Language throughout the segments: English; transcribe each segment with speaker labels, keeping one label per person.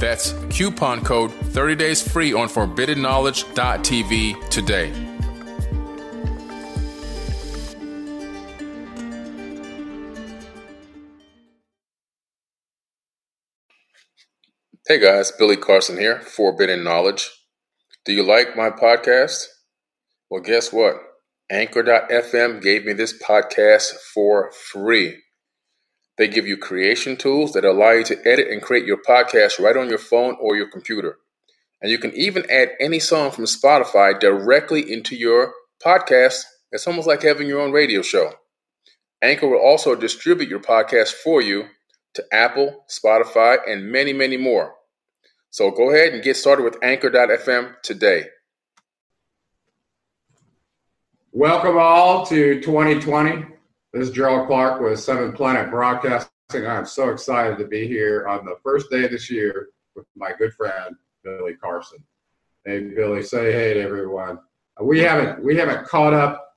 Speaker 1: that's coupon code 30 days free on forbiddenknowledge.tv today. Hey guys, Billy Carson here, Forbidden Knowledge. Do you like my podcast? Well, guess what? Anchor.fm gave me this podcast for free. They give you creation tools that allow you to edit and create your podcast right on your phone or your computer. And you can even add any song from Spotify directly into your podcast. It's almost like having your own radio show. Anchor will also distribute your podcast for you to Apple, Spotify, and many, many more. So go ahead and get started with Anchor.fm today.
Speaker 2: Welcome all to 2020. This is Gerald Clark with Seven Planet Broadcasting. I'm so excited to be here on the first day of this year with my good friend Billy Carson. Hey Billy, say hey to everyone. We haven't we haven't caught up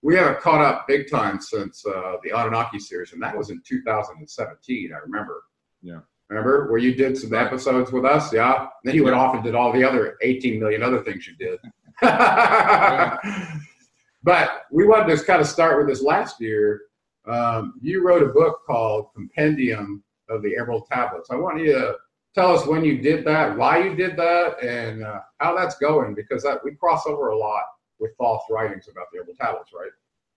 Speaker 2: we haven't caught up big time since uh, the Anunnaki series, and that was in 2017. I remember.
Speaker 1: Yeah.
Speaker 2: Remember where you did some episodes with us? Yeah. And then you went off and did all the other 18 million other things you did. But we wanted to kind of start with this last year. Um, you wrote a book called Compendium of the Emerald Tablets. I want you to tell us when you did that, why you did that, and uh, how that's going, because that, we cross over a lot with false writings about the Emerald Tablets, right?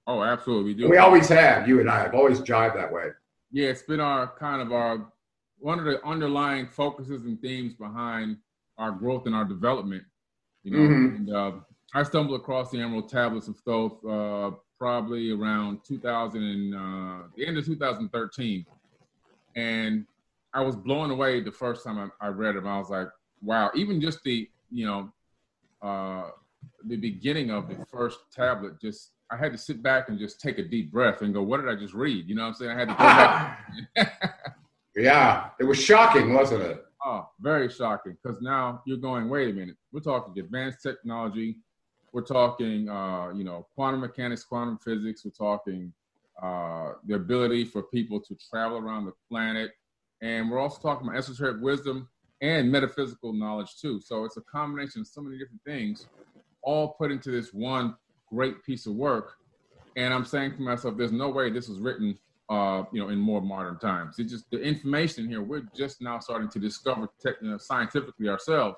Speaker 1: Oh, absolutely. We do.
Speaker 2: We always have. You and I have always jived that way.
Speaker 1: Yeah, it's been our kind of our one of the underlying focuses and themes behind our growth and our development. You know, mm-hmm. and uh, I stumbled across the Emerald Tablets of Thoth uh, probably around 2000 and uh, the end of 2013, and I was blown away the first time I, I, read them. I was like, wow! Even just the you know uh, the beginning of the first tablet, just I had to sit back and just take a deep breath and go, what did I just read? You know what I'm saying? I had to go
Speaker 2: back. yeah, it was shocking, wasn't it?
Speaker 1: Oh, very shocking. Because now you're going, wait a minute. We're talking advanced technology we're talking, uh, you know, quantum mechanics, quantum physics. We're talking uh, the ability for people to travel around the planet, and we're also talking about esoteric wisdom and metaphysical knowledge too. So it's a combination of so many different things, all put into this one great piece of work. And I'm saying to myself, there's no way this was written, uh, you know, in more modern times. It's just the information here. We're just now starting to discover tech, you know, scientifically ourselves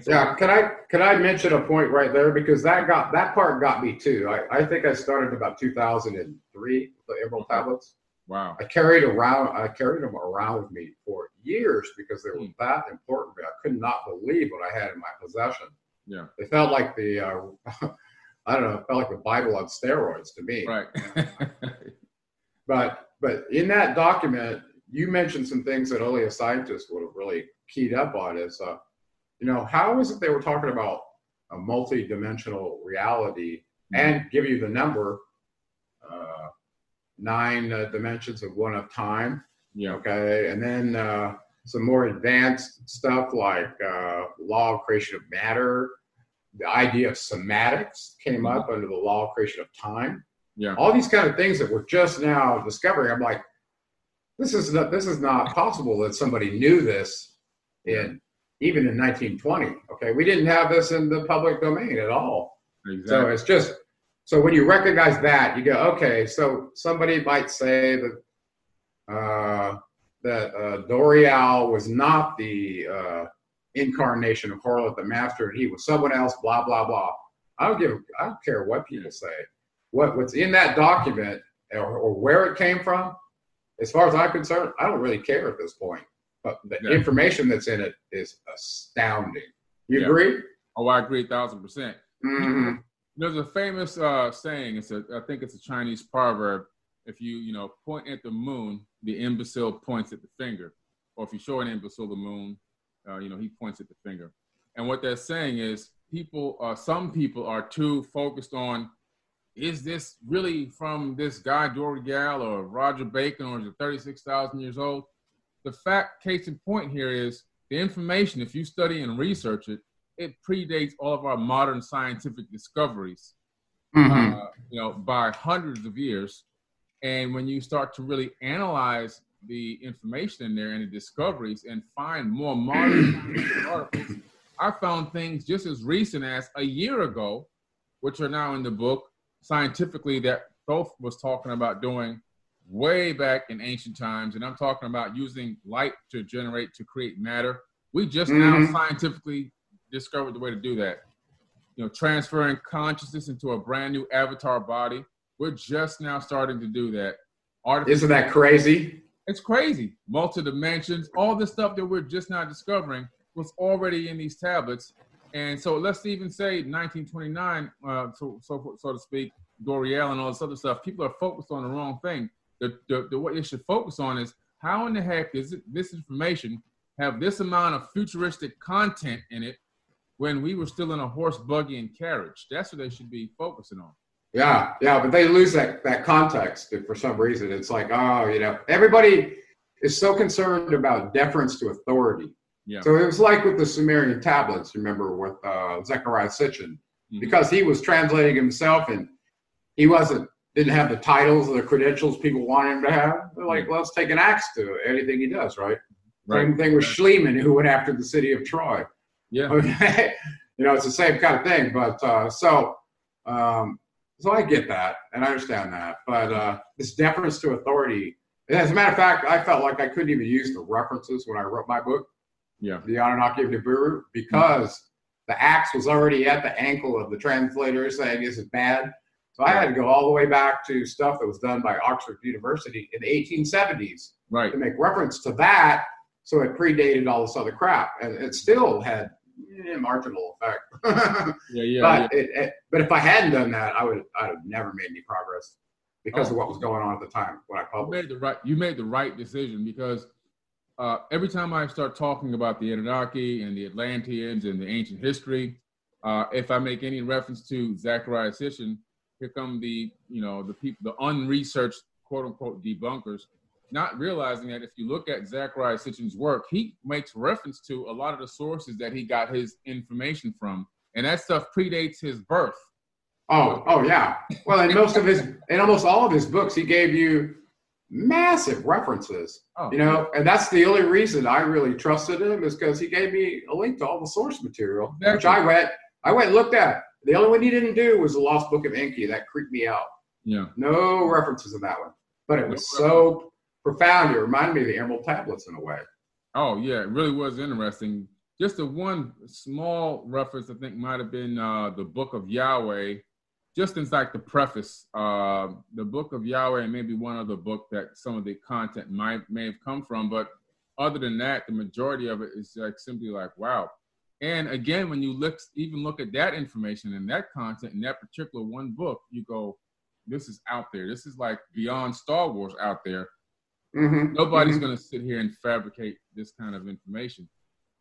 Speaker 2: so yeah, can I can I mention a point right there because that got that part got me too. I, I think I started about 2003 the Emerald tablets.
Speaker 1: Wow.
Speaker 2: I carried around I carried them around with me for years because they were mm. that important. I could not believe what I had in my possession.
Speaker 1: Yeah.
Speaker 2: They felt like the uh, I don't know, it felt like the Bible on steroids to me.
Speaker 1: Right.
Speaker 2: but but in that document, you mentioned some things that only a scientist would have really keyed up on. Is uh, you know, how is it they were talking about a multi-dimensional reality mm-hmm. and give you the number uh, nine uh, dimensions of one of time?
Speaker 1: Yeah.
Speaker 2: Okay, and then uh, some more advanced stuff like uh, law of creation of matter. The idea of somatics came mm-hmm. up under the law of creation of time.
Speaker 1: Yeah.
Speaker 2: All these kind of things that we're just now discovering. I'm like, this is not this is not possible that somebody knew this in even in 1920. Okay, we didn't have this in the public domain at all. Exactly. So it's just so when you recognize that, you go, okay. So somebody might say that uh, that uh, Doreal was not the uh, incarnation of Horloth the Master, and he was someone else. Blah blah blah. I don't give. I don't care what people say. What what's in that document or, or where it came from, as far as I'm concerned, I don't really care at this point. But the yeah. information that's in it is astounding. You yeah. agree?
Speaker 1: Oh, I agree, a thousand percent. Mm-hmm. There's a famous uh, saying. It's a, I think it's a Chinese proverb. If you, you know, point at the moon, the imbecile points at the finger, or if you show an imbecile the moon, uh, you know, he points at the finger. And what they're saying is, people, uh, some people are too focused on, is this really from this guy Doreal or Roger Bacon, or is it 36,000 years old? The fact, case in point here is the information. If you study and research it, it predates all of our modern scientific discoveries, mm-hmm. uh, you know, by hundreds of years. And when you start to really analyze the information in there and the discoveries and find more modern articles, I found things just as recent as a year ago, which are now in the book scientifically that Thoth was talking about doing way back in ancient times. And I'm talking about using light to generate, to create matter. We just mm-hmm. now scientifically discovered the way to do that. You know, transferring consciousness into a brand new avatar body. We're just now starting to do that.
Speaker 2: Artificial Isn't that crazy?
Speaker 1: It's crazy. Multi dimensions, all the stuff that we're just now discovering was already in these tablets. And so let's even say 1929, uh, so, so, so to speak, Doreal and all this other stuff. People are focused on the wrong thing. The, the, the what they should focus on is how in the heck does it, this information have this amount of futuristic content in it when we were still in a horse, buggy, and carriage. That's what they should be focusing on.
Speaker 2: Yeah, yeah, but they lose that that context for some reason. It's like, oh, you know, everybody is so concerned about deference to authority. Yeah. So it was like with the Sumerian tablets. Remember with uh, Zecharia Sitchin, mm-hmm. because he was translating himself and he wasn't didn't have the titles or the credentials people wanted him to have. They're like, well, let's take an axe to anything he does, right? right. Same thing with Schliemann, who went after the city of Troy.
Speaker 1: Yeah.
Speaker 2: Okay. you know, it's the same kind of thing. But uh, so, um, so I get that and I understand that. But uh, this deference to authority, as a matter of fact, I felt like I couldn't even use the references when I wrote my book.
Speaker 1: Yeah.
Speaker 2: The Anunnaki of Nibiru, because mm-hmm. the axe was already at the ankle of the translator saying, "Is it bad?" So I had to go all the way back to stuff that was done by Oxford University in the 1870s
Speaker 1: right.
Speaker 2: to make reference to that. So it predated all this other crap, and it still had eh, marginal effect.
Speaker 1: yeah, yeah.
Speaker 2: But yeah. It, it, but if I hadn't done that, I would I'd have never made any progress because oh. of what was going on at the time when I published.
Speaker 1: You made the right you made the right decision because uh, every time I start talking about the Anunnaki and the Atlanteans and the ancient history, uh, if I make any reference to Zecharia Sitchin, here come the you know the people the unresearched quote unquote debunkers not realizing that if you look at Zecharia Sitchin's work, he makes reference to a lot of the sources that he got his information from, and that stuff predates his birth.
Speaker 2: Oh, oh yeah. Well, in most of his, in almost all of his books, he gave you massive references. Oh, you know, and that's the only reason I really trusted him is because he gave me a link to all the source material, exactly. which I went, I went and looked at. The only one he didn't do was the Lost Book of Enki. That creeped me out.
Speaker 1: Yeah.
Speaker 2: No references in that one, but it was so profound. It reminded me of the Emerald Tablets in a way.
Speaker 1: Oh yeah, it really was interesting. Just the one small reference, I think, might have been uh, the Book of Yahweh. Just in like the preface, uh, the Book of Yahweh, and maybe one other book that some of the content might may have come from. But other than that, the majority of it is like simply like, wow. And again, when you look, even look at that information and that content in that particular one book, you go, this is out there. This is like beyond Star Wars out there. Mm-hmm. Nobody's mm-hmm. going to sit here and fabricate this kind of information.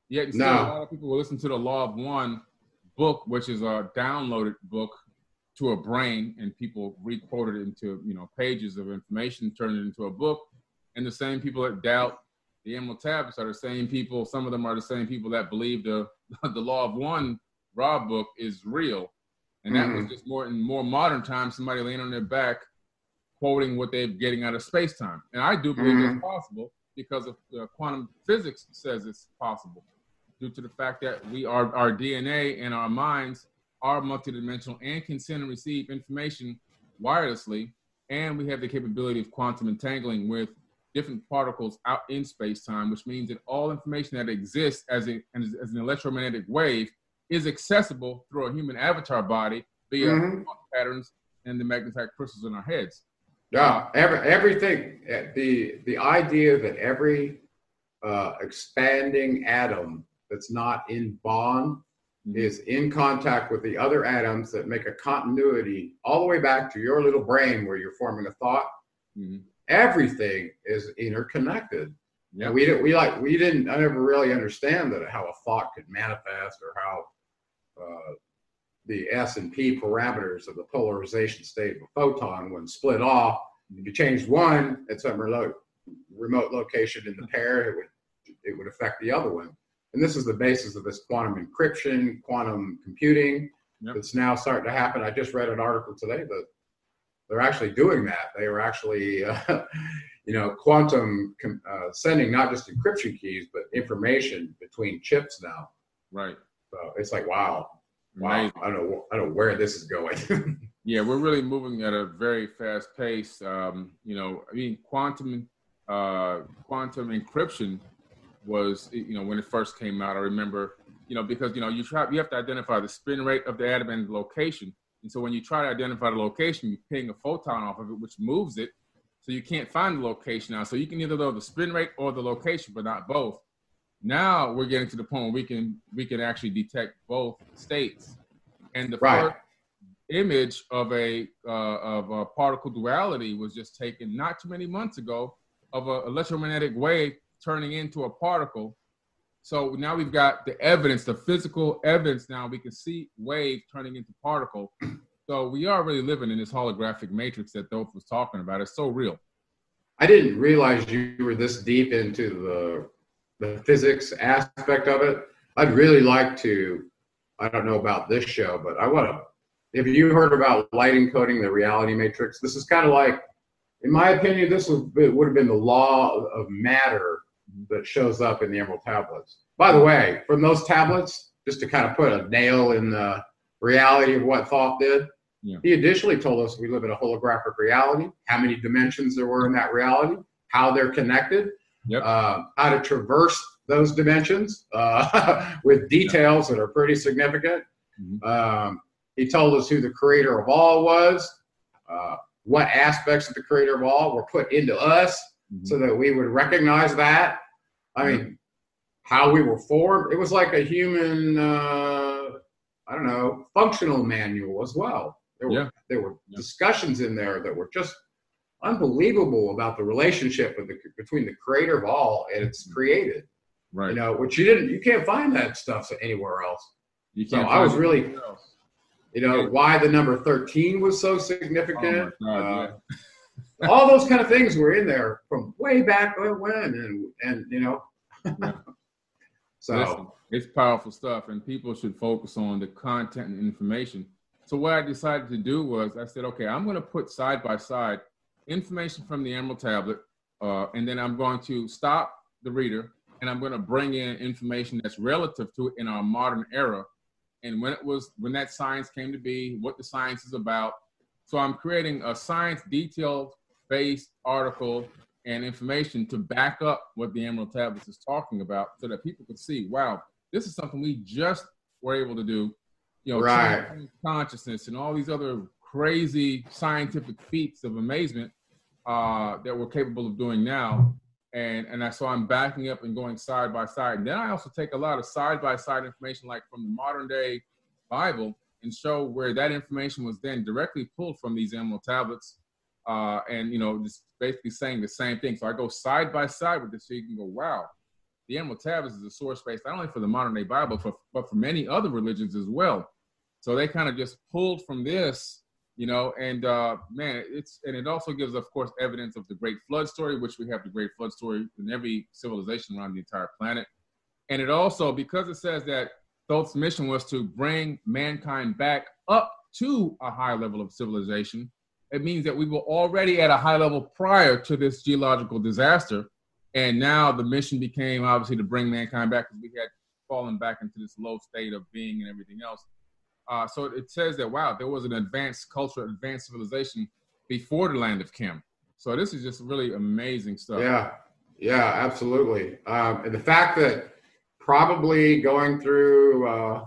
Speaker 1: Yet, no. a lot of people will listen to the Law of One book, which is a downloaded book to a brain, and people requote it into you know pages of information, turn it into a book. And the same people that doubt the Emerald Tablets are the same people. Some of them are the same people that believe the the Law of One Raw book is real, and that mm-hmm. was just more in more modern times. Somebody laying on their back quoting what they're getting out of space time. And I do believe mm-hmm. it's possible because of uh, quantum physics says it's possible due to the fact that we are our DNA and our minds are multidimensional and can send and receive information wirelessly. And we have the capability of quantum entangling with different particles out in space time, which means that all information that exists as, a, as, as an electromagnetic wave is accessible through a human avatar body via mm-hmm. patterns and the magnetic crystals in our heads.
Speaker 2: Yeah, every, everything. Eh, the the idea that every uh, expanding atom that's not in bond mm-hmm. is in contact with the other atoms that make a continuity all the way back to your little brain where you're forming a thought. Mm-hmm. Everything is interconnected. Yeah, we didn't. We like. We didn't. I never really understand that how a thought could manifest or how uh, the S and P parameters of the polarization state of a photon, when split off, if you change one at some remote remote location in the pair, it would it would affect the other one. And this is the basis of this quantum encryption, quantum computing yep. that's now starting to happen. I just read an article today that they're actually doing that. They are actually, uh, you know, quantum uh, sending not just encryption keys, but information between chips now.
Speaker 1: Right.
Speaker 2: So it's like, wow, wow. I don't know, I don't know where this is going.
Speaker 1: yeah, we're really moving at a very fast pace. Um, you know, I mean, quantum uh, quantum encryption was, you know, when it first came out. I remember, you know, because you know you try, you have to identify the spin rate of the atom and the location. And so when you try to identify the location, you ping a photon off of it, which moves it. So you can't find the location now. So you can either know the spin rate or the location, but not both. Now we're getting to the point where we can we can actually detect both states. And the right. first image of a uh, of a particle duality was just taken not too many months ago of an electromagnetic wave turning into a particle. So now we've got the evidence, the physical evidence. Now we can see wave turning into particle. So we are really living in this holographic matrix that Thoth was talking about. It's so real.
Speaker 2: I didn't realize you were this deep into the the physics aspect of it. I'd really like to. I don't know about this show, but I want to. If you heard about light encoding the reality matrix, this is kind of like, in my opinion, this would, would have been the law of matter that shows up in the Emerald tablets. By the way, from those tablets, just to kind of put a nail in the reality of what Thoth did, yeah. he additionally told us we live in a holographic reality, how many dimensions there were in that reality, how they're connected, yep. uh, how to traverse those dimensions uh, with details that are pretty significant. Mm-hmm. Um, he told us who the creator of all was, uh, what aspects of the creator of all were put into us mm-hmm. so that we would recognize that. I mean, how we were formed. It was like a human, uh, I don't know, functional manual as well. There were, yeah. there were yeah. discussions in there that were just unbelievable about the relationship the, between the creator of all and its mm-hmm. created. Right. You know, which you didn't, you can't find that stuff anywhere else. You can't. So I was really, you know, why the number 13 was so significant. Oh God, uh, all those kind of things were in there from way back when, and and you know, so
Speaker 1: Listen, it's powerful stuff, and people should focus on the content and information. So what I decided to do was I said, okay, I'm going to put side by side information from the Emerald Tablet, uh, and then I'm going to stop the reader, and I'm going to bring in information that's relative to it in our modern era, and when it was when that science came to be, what the science is about. So I'm creating a science detailed based article and information to back up what the Emerald Tablets is talking about so that people could see, wow, this is something we just were able to do. You know, right. consciousness and all these other crazy scientific feats of amazement uh, that we're capable of doing now. And and I, so I'm backing up and going side by side. And then I also take a lot of side by side information, like from the modern day Bible, and show where that information was then directly pulled from these emerald tablets uh, and you know, just basically saying the same thing. So I go side by side with this, so you can go, wow, the Emerald Tablets is a source base not only for the modern day Bible, but, but for many other religions as well. So they kind of just pulled from this, you know, and uh, man, it's and it also gives, of course, evidence of the Great Flood story, which we have the Great Flood story in every civilization around the entire planet. And it also, because it says that Thoth's mission was to bring mankind back up to a high level of civilization, it means that we were already at a high level prior to this geological disaster. And now the mission became obviously to bring mankind back because we had fallen back into this low state of being and everything else. Uh, so it says that, wow, there was an advanced culture, advanced civilization before the land of Kim. So this is just really amazing stuff.
Speaker 2: Yeah, yeah, absolutely. Um, and the fact that probably going through uh,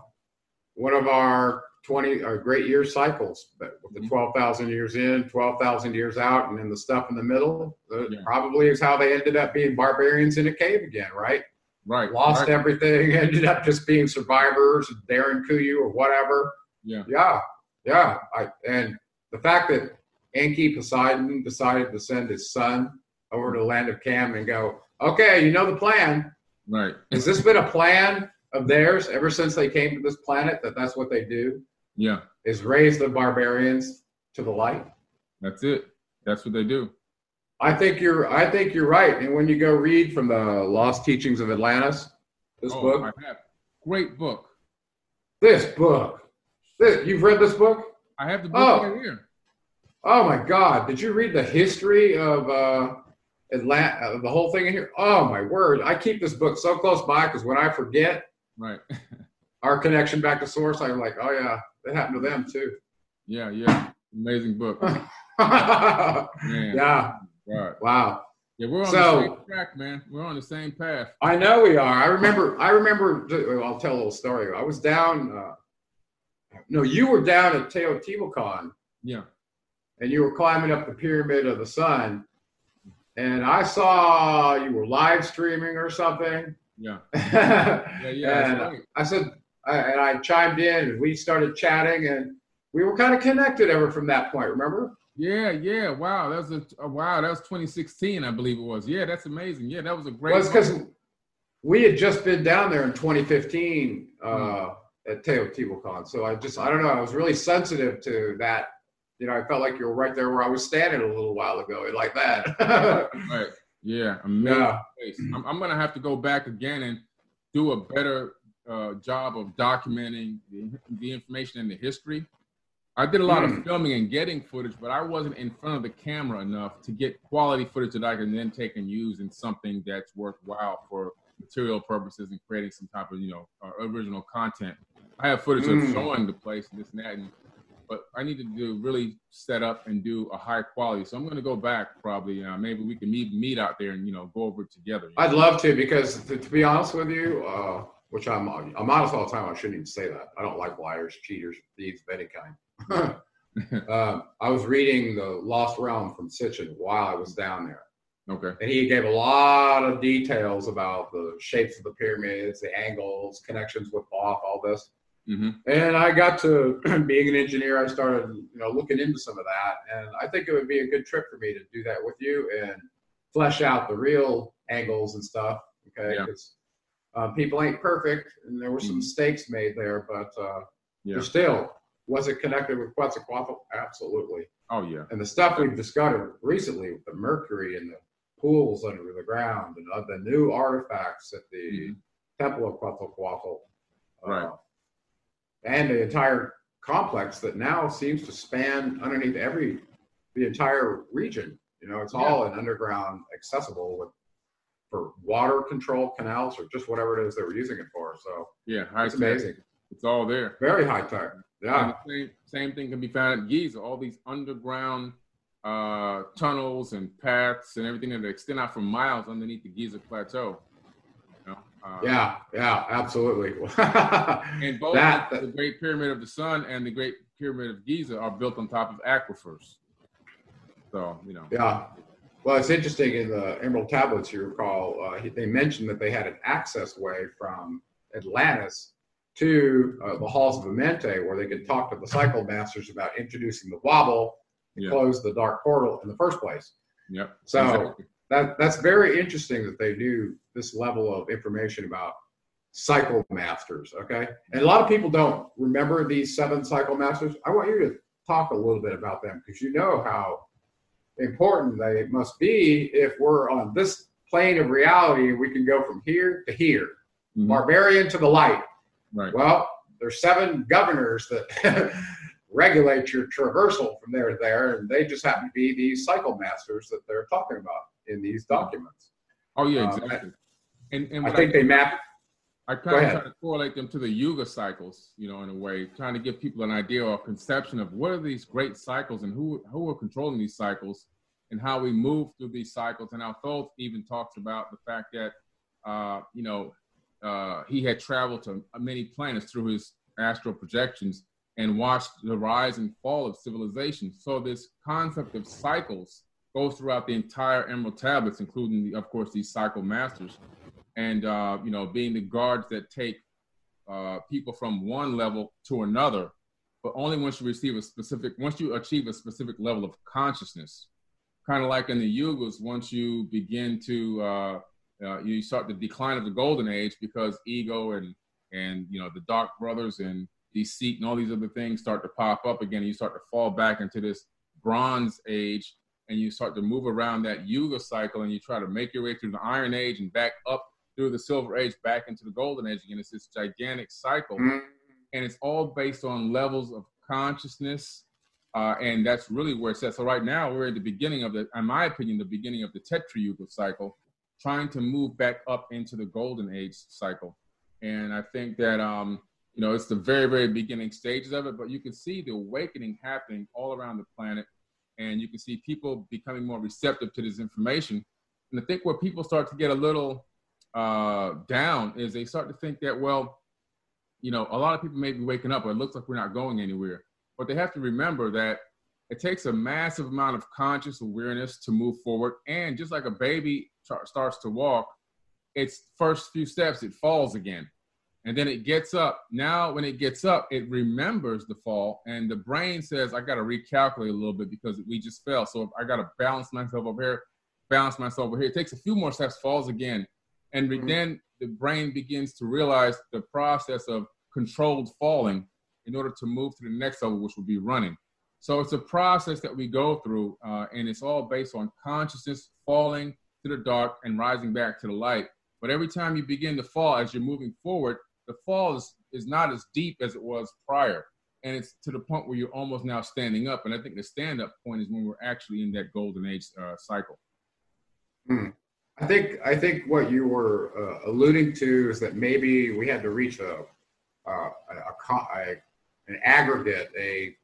Speaker 2: one of our 20 or great year cycles, but with the
Speaker 1: Mhm.
Speaker 2: 12,000 years in, 12,000 years out, and then the stuff in the middle, uh,
Speaker 1: Yeah.
Speaker 2: probably is how they ended up being barbarians in a cave again, right?
Speaker 1: Right.
Speaker 2: Lost
Speaker 1: right.
Speaker 2: everything, ended up just being survivors, Darren Kuyu or whatever.
Speaker 1: Yeah.
Speaker 2: Yeah, yeah. I, and the fact that Enki Poseidon decided to send his son over to the land of Cam and go, okay, you know the plan.
Speaker 1: Right.
Speaker 2: Has this been a plan of theirs ever since they came to this planet that that's what they do?
Speaker 1: Yeah.
Speaker 2: Is raise the barbarians to the light?
Speaker 1: That's it. That's what they do.
Speaker 2: I think you're I think you're right. And when you go read from the Lost Teachings of Atlantis, this
Speaker 1: oh,
Speaker 2: book.
Speaker 1: Great book.
Speaker 2: this book, this, you've read this book?
Speaker 1: I have the book
Speaker 2: Oh.
Speaker 1: right here.
Speaker 2: Oh my God! Did you read the history of uh, Atlanta? Uh, the whole thing in here? Oh my word! I keep this book so close by because when I forget
Speaker 1: Right.
Speaker 2: our connection back to source, I'm like, oh yeah, that happened to them too.
Speaker 1: yeah, yeah. Amazing book.
Speaker 2: yeah.
Speaker 1: Right.
Speaker 2: Wow.
Speaker 1: Yeah, we're on
Speaker 2: So-
Speaker 1: the same track, man. We're on the same path.
Speaker 2: I know we are. I remember. I remember. I'll tell a little story. I was down. Uh, no, you were down at Teotihuacan,
Speaker 1: Yeah.
Speaker 2: and you were climbing up the pyramid of the sun, and I saw you were live streaming or something.
Speaker 1: Yeah.
Speaker 2: yeah,
Speaker 1: Yeah.
Speaker 2: And
Speaker 1: right.
Speaker 2: I said, I, and I chimed in, and we started chatting, and we were kind of connected ever from that point. Remember?
Speaker 1: Yeah, yeah. Wow. That was a, a wow. That was 2016, I believe it was. Yeah, that's amazing. Yeah, that was a great
Speaker 2: Well, because we had just been down there in 2015 uh,
Speaker 1: Hmm.
Speaker 2: at Teotihuacan. So I just, I don't know, I was really sensitive to that. You know, I felt like you were right there where I was standing a little while ago, like that.
Speaker 1: right. Yeah, amazing
Speaker 2: yeah.
Speaker 1: place. I'm, I'm gonna have to go back again and do a better uh, job of documenting the, the information and the history. I did a lot
Speaker 2: Mm.
Speaker 1: of filming and getting footage, but I wasn't in front of the camera enough to get quality footage that I can then take and use in something that's worthwhile for material purposes and creating some type of you know uh, original content. I have footage
Speaker 2: Mm.
Speaker 1: of showing the place and this and that, and, but I need to do really set up and do a high quality. So I'm going to go back probably. Uh, maybe we can meet meet out there and you know go over it together.
Speaker 2: I'd love to because, to, to be honest with you, uh, which I'm, I'm honest all the time. I shouldn't even say that. I don't like liars, cheaters, thieves of any kind. um, I was reading the Lost Realm from Sitchin while I was down there.
Speaker 1: okay.
Speaker 2: And he gave a lot of details about the shapes of the pyramids, the angles, connections with Thoth, all this.
Speaker 1: hmm
Speaker 2: And I got to being an engineer, I started, you know, looking into some of that. And I think it would be a good trip for me to do that with you and flesh out the real angles and stuff. Okay.
Speaker 1: Yeah.
Speaker 2: Uh, people ain't perfect, and there were some
Speaker 1: Mhm.
Speaker 2: mistakes made there, but uh,
Speaker 1: Yeah.
Speaker 2: still was it connected with Quetzalcoatl? Absolutely.
Speaker 1: Oh yeah.
Speaker 2: And the stuff we've discovered recently with the mercury and the pools under the ground and uh, the new artifacts at the
Speaker 1: Mhm.
Speaker 2: Temple of Quetzalcoatl. uh,
Speaker 1: Right.
Speaker 2: and the entire complex that now seems to span underneath every, the entire region. You know, it's all an underground accessible with, for water control canals or just whatever it is they were using it for. So
Speaker 1: Yeah. High
Speaker 2: it's
Speaker 1: tech.
Speaker 2: amazing.
Speaker 1: It's all there.
Speaker 2: Very high tech. Yeah.
Speaker 1: Same, same thing can be found at Giza. All these underground uh, tunnels and paths and everything that extend out for miles underneath the Giza plateau. You know, uh,
Speaker 2: Yeah. Yeah. Absolutely.
Speaker 1: And both
Speaker 2: That-
Speaker 1: the Great Pyramid of the Sun and the Great Pyramid of Giza are built on top of aquifers. So you know.
Speaker 2: Yeah. Well, it's interesting in the Emerald Tablets, you recall, uh, they mentioned that they had an access way from Atlantis to uh, the halls of Amenti where they could talk to the cycle masters about introducing the wobble and
Speaker 1: Yeah.
Speaker 2: close the dark portal in the first place.
Speaker 1: Yep.
Speaker 2: So
Speaker 1: Exactly.
Speaker 2: that that's very interesting that they knew this level of information about cycle masters. Okay, and a lot of people don't remember these seven cycle masters. I want you to talk a little bit about them because you know how important they must be if we're on this plane of reality and we can go from here to here,
Speaker 1: Mhm.
Speaker 2: barbarian to the light.
Speaker 1: Right.
Speaker 2: Well, there's seven governors that regulate your traversal from there to there, and they just happen to be these cycle masters that they're talking about in these documents.
Speaker 1: Oh yeah,
Speaker 2: Um,
Speaker 1: exactly. And and
Speaker 2: I think they map.
Speaker 1: I kind of try to correlate them to the Yuga cycles, you know, in a way, trying to give people an idea or conception of what are these great cycles and who who are controlling these cycles and how we move through these cycles. And our Thoth even talks about the fact that, uh, you know, uh, he had traveled to many planets through his astral projections and watched the rise and fall of civilization. So this concept of cycles goes throughout the entire Emerald Tablets, including, of course, these cycle masters, and uh, you know, being the guards that take uh, people from one level to another, but only once you receive a specific, once you achieve a specific level of consciousness. Kind of like in the yugas, once you begin to, uh, uh, you start the decline of the golden age because ego and and you know the dark brothers and deceit and all these other things start to pop up again. And you start to fall back into this bronze age and you start to move around that yuga cycle and you try to make your way through the iron age and back up through the silver age back into the golden age again. It's this gigantic cycle. Mm-hmm. And it's all based on levels of consciousness. Uh, and that's really where it's at. So right now we're at the beginning of the, in my opinion, the beginning of the Tetrayuga cycle, trying to move back up into the golden age cycle. And I think that um, you know, it's the very, very beginning stages of it, but you can see the awakening happening all around the planet. And you can see people becoming more receptive to this information. And I think where people start to get a little uh, down is they start to think that, well, you know, a lot of people may be waking up, it looks like we're not going anywhere. But they have to remember that it takes a massive amount of conscious awareness to move forward. And just like a baby starts to walk, its first few steps, it falls again and then it gets up. Now, when it gets up, it remembers the fall, and the brain says, "I got to recalculate a little bit because we just fell. So I got to balance myself over here, balance myself over here." It takes a few more steps, falls again, and mm-hmm. then the brain begins to realize the process of controlled falling in order to move to the next level, which would be running. So it's a process that we go through, uh, and it's all based on consciousness falling to the dark and rising back to the light. But every time you begin to fall, as you're moving forward, the fall is, is not as deep as it was prior. And it's to the point where you're almost now standing up. And I think the stand up point is when we're actually in that golden age uh, cycle.
Speaker 2: Hmm. I think I think what you were uh, alluding to is that maybe we had to reach a, a, a, a an aggregate, a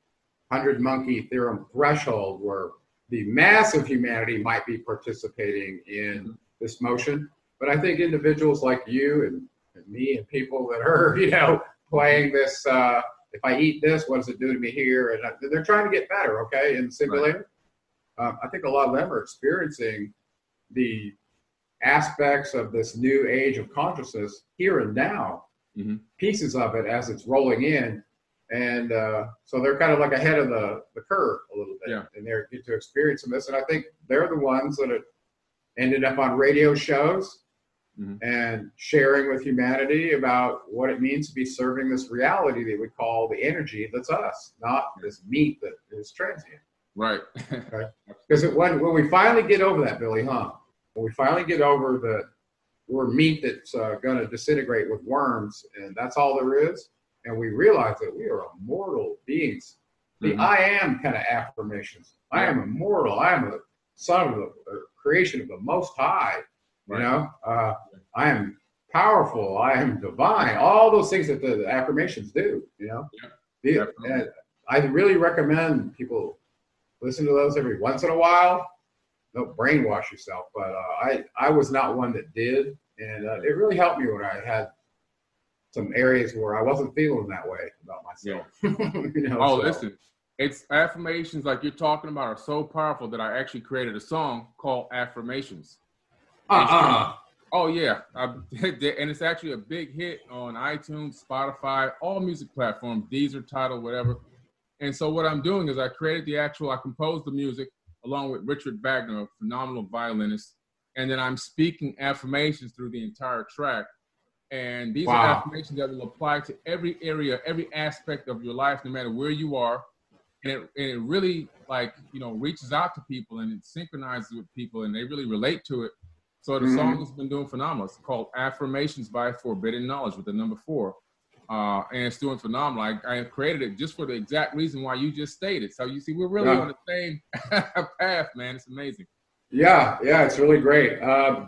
Speaker 2: hundred monkey theorem threshold where the mass of humanity might be participating in mm-hmm. this motion. But I think individuals like you and and me and people that are, you know, playing this. Uh, if I eat this, what does it do to me here? And I, they're trying to get better, okay, in the simulator. Right. Um, I think a lot of them are experiencing the aspects of this new age of consciousness here and now, mm-hmm. pieces of it as it's rolling in. And uh, so they're kind of like ahead of the, the curve a little bit, yeah. and they're get to experience some of this. And I think they're the ones that have ended up on radio shows mm-hmm. and sharing with humanity about what it means to be serving this reality that we call the energy that's us, not this meat that is transient.
Speaker 1: Right.
Speaker 2: okay. Because when when we finally get over that, Billy, huh? When we finally get over the we're meat that's uh, going to disintegrate with worms, and that's all there is, and we realize that we are immortal beings. The mm-hmm. I am kind of affirmations. I am immortal. I am a son of the creation of the Most High. You know, uh, I am powerful. I am divine. All those things that the, the affirmations do. You know, yeah, the, I really recommend people listen to those every once in a while. Don't brainwash yourself, but uh, I I was not one that did, and uh, it really helped me when I had some areas where I wasn't feeling that way about myself.
Speaker 1: Yeah. you know, oh, so. listen, it's affirmations like you're talking about are so powerful that I actually created a song called Affirmations. Uh-uh. Oh yeah, I, and it's actually a big hit on iTunes, Spotify, all music platforms, Deezer, Tidal, whatever. And so what I'm doing is I created the actual, I composed the music along with Richard Wagner, a phenomenal violinist, and then I'm speaking affirmations through the entire track. And these wow. are affirmations that will apply to every area, every aspect of your life, no matter where you are. And it, and it really like you know reaches out to people and it synchronizes with people, and they really relate to it so the mm-hmm. song has been doing phenomenal. It's called Affirmations by Forbidden Knowledge with the number four. Uh, and it's doing phenomenal. I, I, created it just for the exact reason why you just stated. So you see, we're really yeah. on the same path, man. It's amazing.
Speaker 2: Yeah, yeah, it's really great. Uh,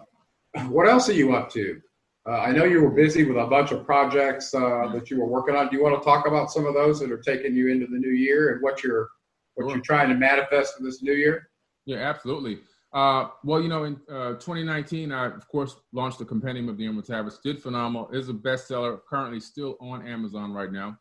Speaker 2: what else are you up to? Uh, I know you were busy with a bunch of projects uh, that you were working on. Do you want to talk about some of those that are taking you into the new year and what you're what sure. you're trying to manifest for this new year?
Speaker 1: Yeah, absolutely. Uh, well, you know, in uh, 2019, I of course launched the Compendium of the Emerald Tablets. Did phenomenal. Is a bestseller. Currently still on Amazon right now.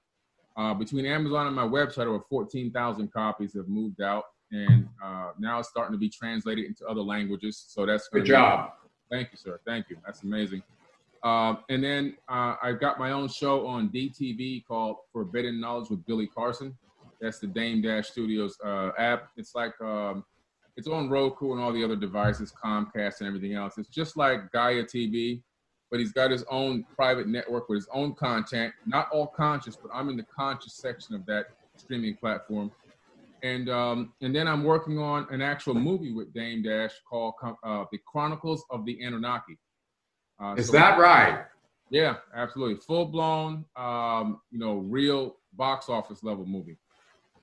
Speaker 1: Uh, between Amazon and my website, over 14,000 copies have moved out, and uh, now it's starting to be translated into other languages. So that's
Speaker 2: good job.
Speaker 1: Thank you, sir. Thank you. That's amazing. Um, and then uh, I've got my own show on DTV called Forbidden Knowledge with Billy Carson. That's the Dame Dash Studios uh, app. It's like um, it's on Roku and all the other devices, Comcast and everything else. It's just like Gaia TV, but he's got his own private network with his own content. Not all conscious, but I'm in the conscious section of that streaming platform. And um, and then I'm working on an actual movie with Dame Dash called uh, The Chronicles of the Anunnaki.
Speaker 2: Uh, Is so that right?
Speaker 1: Yeah, absolutely. Full blown, um, you know, real box office level movie.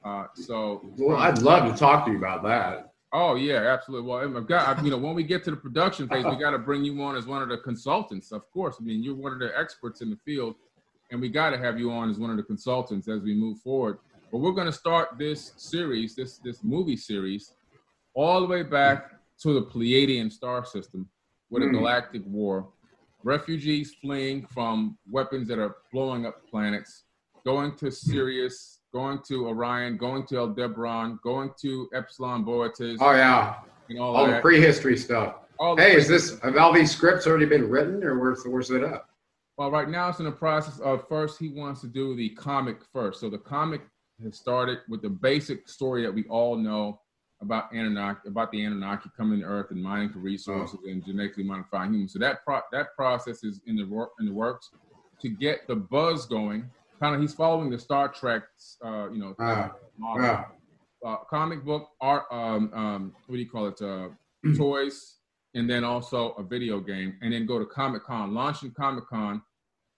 Speaker 1: Uh, so,
Speaker 2: well, I'd love to talk to you about that.
Speaker 1: Oh yeah, absolutely. Well, I've got, you know, when we get to the production phase, we got to bring you on as one of the consultants. Of course, I mean, you're one of the experts in the field, and we got to have you on as one of the consultants as we move forward. But we're going to start this series, this this movie series, all the way back to the Pleiadian star system with a mm. galactic war refugees fleeing from weapons that are blowing up planets, going to Sirius, going to Orion, going to Aldebaran, going to Epsilon Boötes.
Speaker 2: Oh yeah, all, all the prehistory stuff. All hey, is this have all these scripts already been written, or where's where's it up?
Speaker 1: Well, right now it's in the process of first he wants to do the comic first. So the comic has started with the basic story that we all know about Anunnaki, about the Anunnaki coming to Earth and mining for resources oh. and genetically modifying humans. So that pro- that process is in the work in the works to get the buzz going. Kind of, he's following the Star Trek, uh, you know, uh, model. Uh, comic book art. Um, um, what do you call it? Uh, toys, and then also a video game, and then go to Comic Con, launching Comic Con,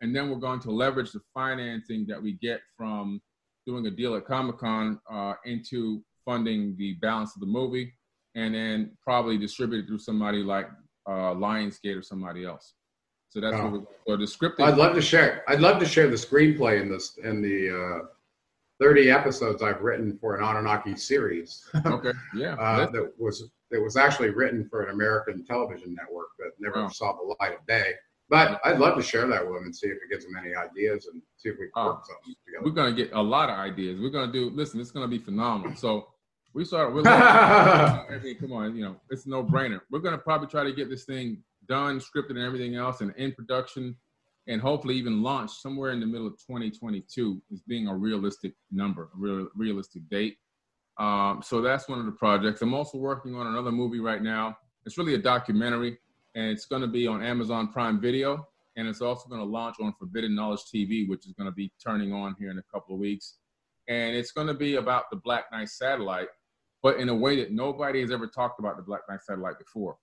Speaker 1: and then we're going to leverage the financing that we get from doing a deal at Comic Con uh, into funding the balance of the movie, and then probably distribute it through somebody like uh, Lionsgate or somebody else. So that's oh. what we're, the script.
Speaker 2: I'd love to share. I'd love to share the screenplay in this in the uh, 30 episodes I've written for an Anunnaki series.
Speaker 1: okay. Yeah.
Speaker 2: uh, that was that was actually written for an American television network that never oh. saw the light of day. But I'd love to share that with them and see if it gives them any ideas and see if we can work something together.
Speaker 1: We're gonna get a lot of ideas. We're gonna do. Listen, it's gonna be phenomenal. So we start. We're I mean, come on, you know, it's no brainer. We're gonna probably try to get this thing done, scripted, and everything else, and in production, and hopefully even launched somewhere in the middle of 2022 is being a realistic number, a real realistic date. Um, so that's one of the projects. I'm also working on another movie right now. It's really a documentary, and it's going to be on Amazon Prime Video, and it's also going to launch on Forbidden Knowledge TV, which is going to be turning on here in a couple of weeks. And it's going to be about the Black Knight satellite but in a way that nobody has ever talked about the Black Knight satellite before.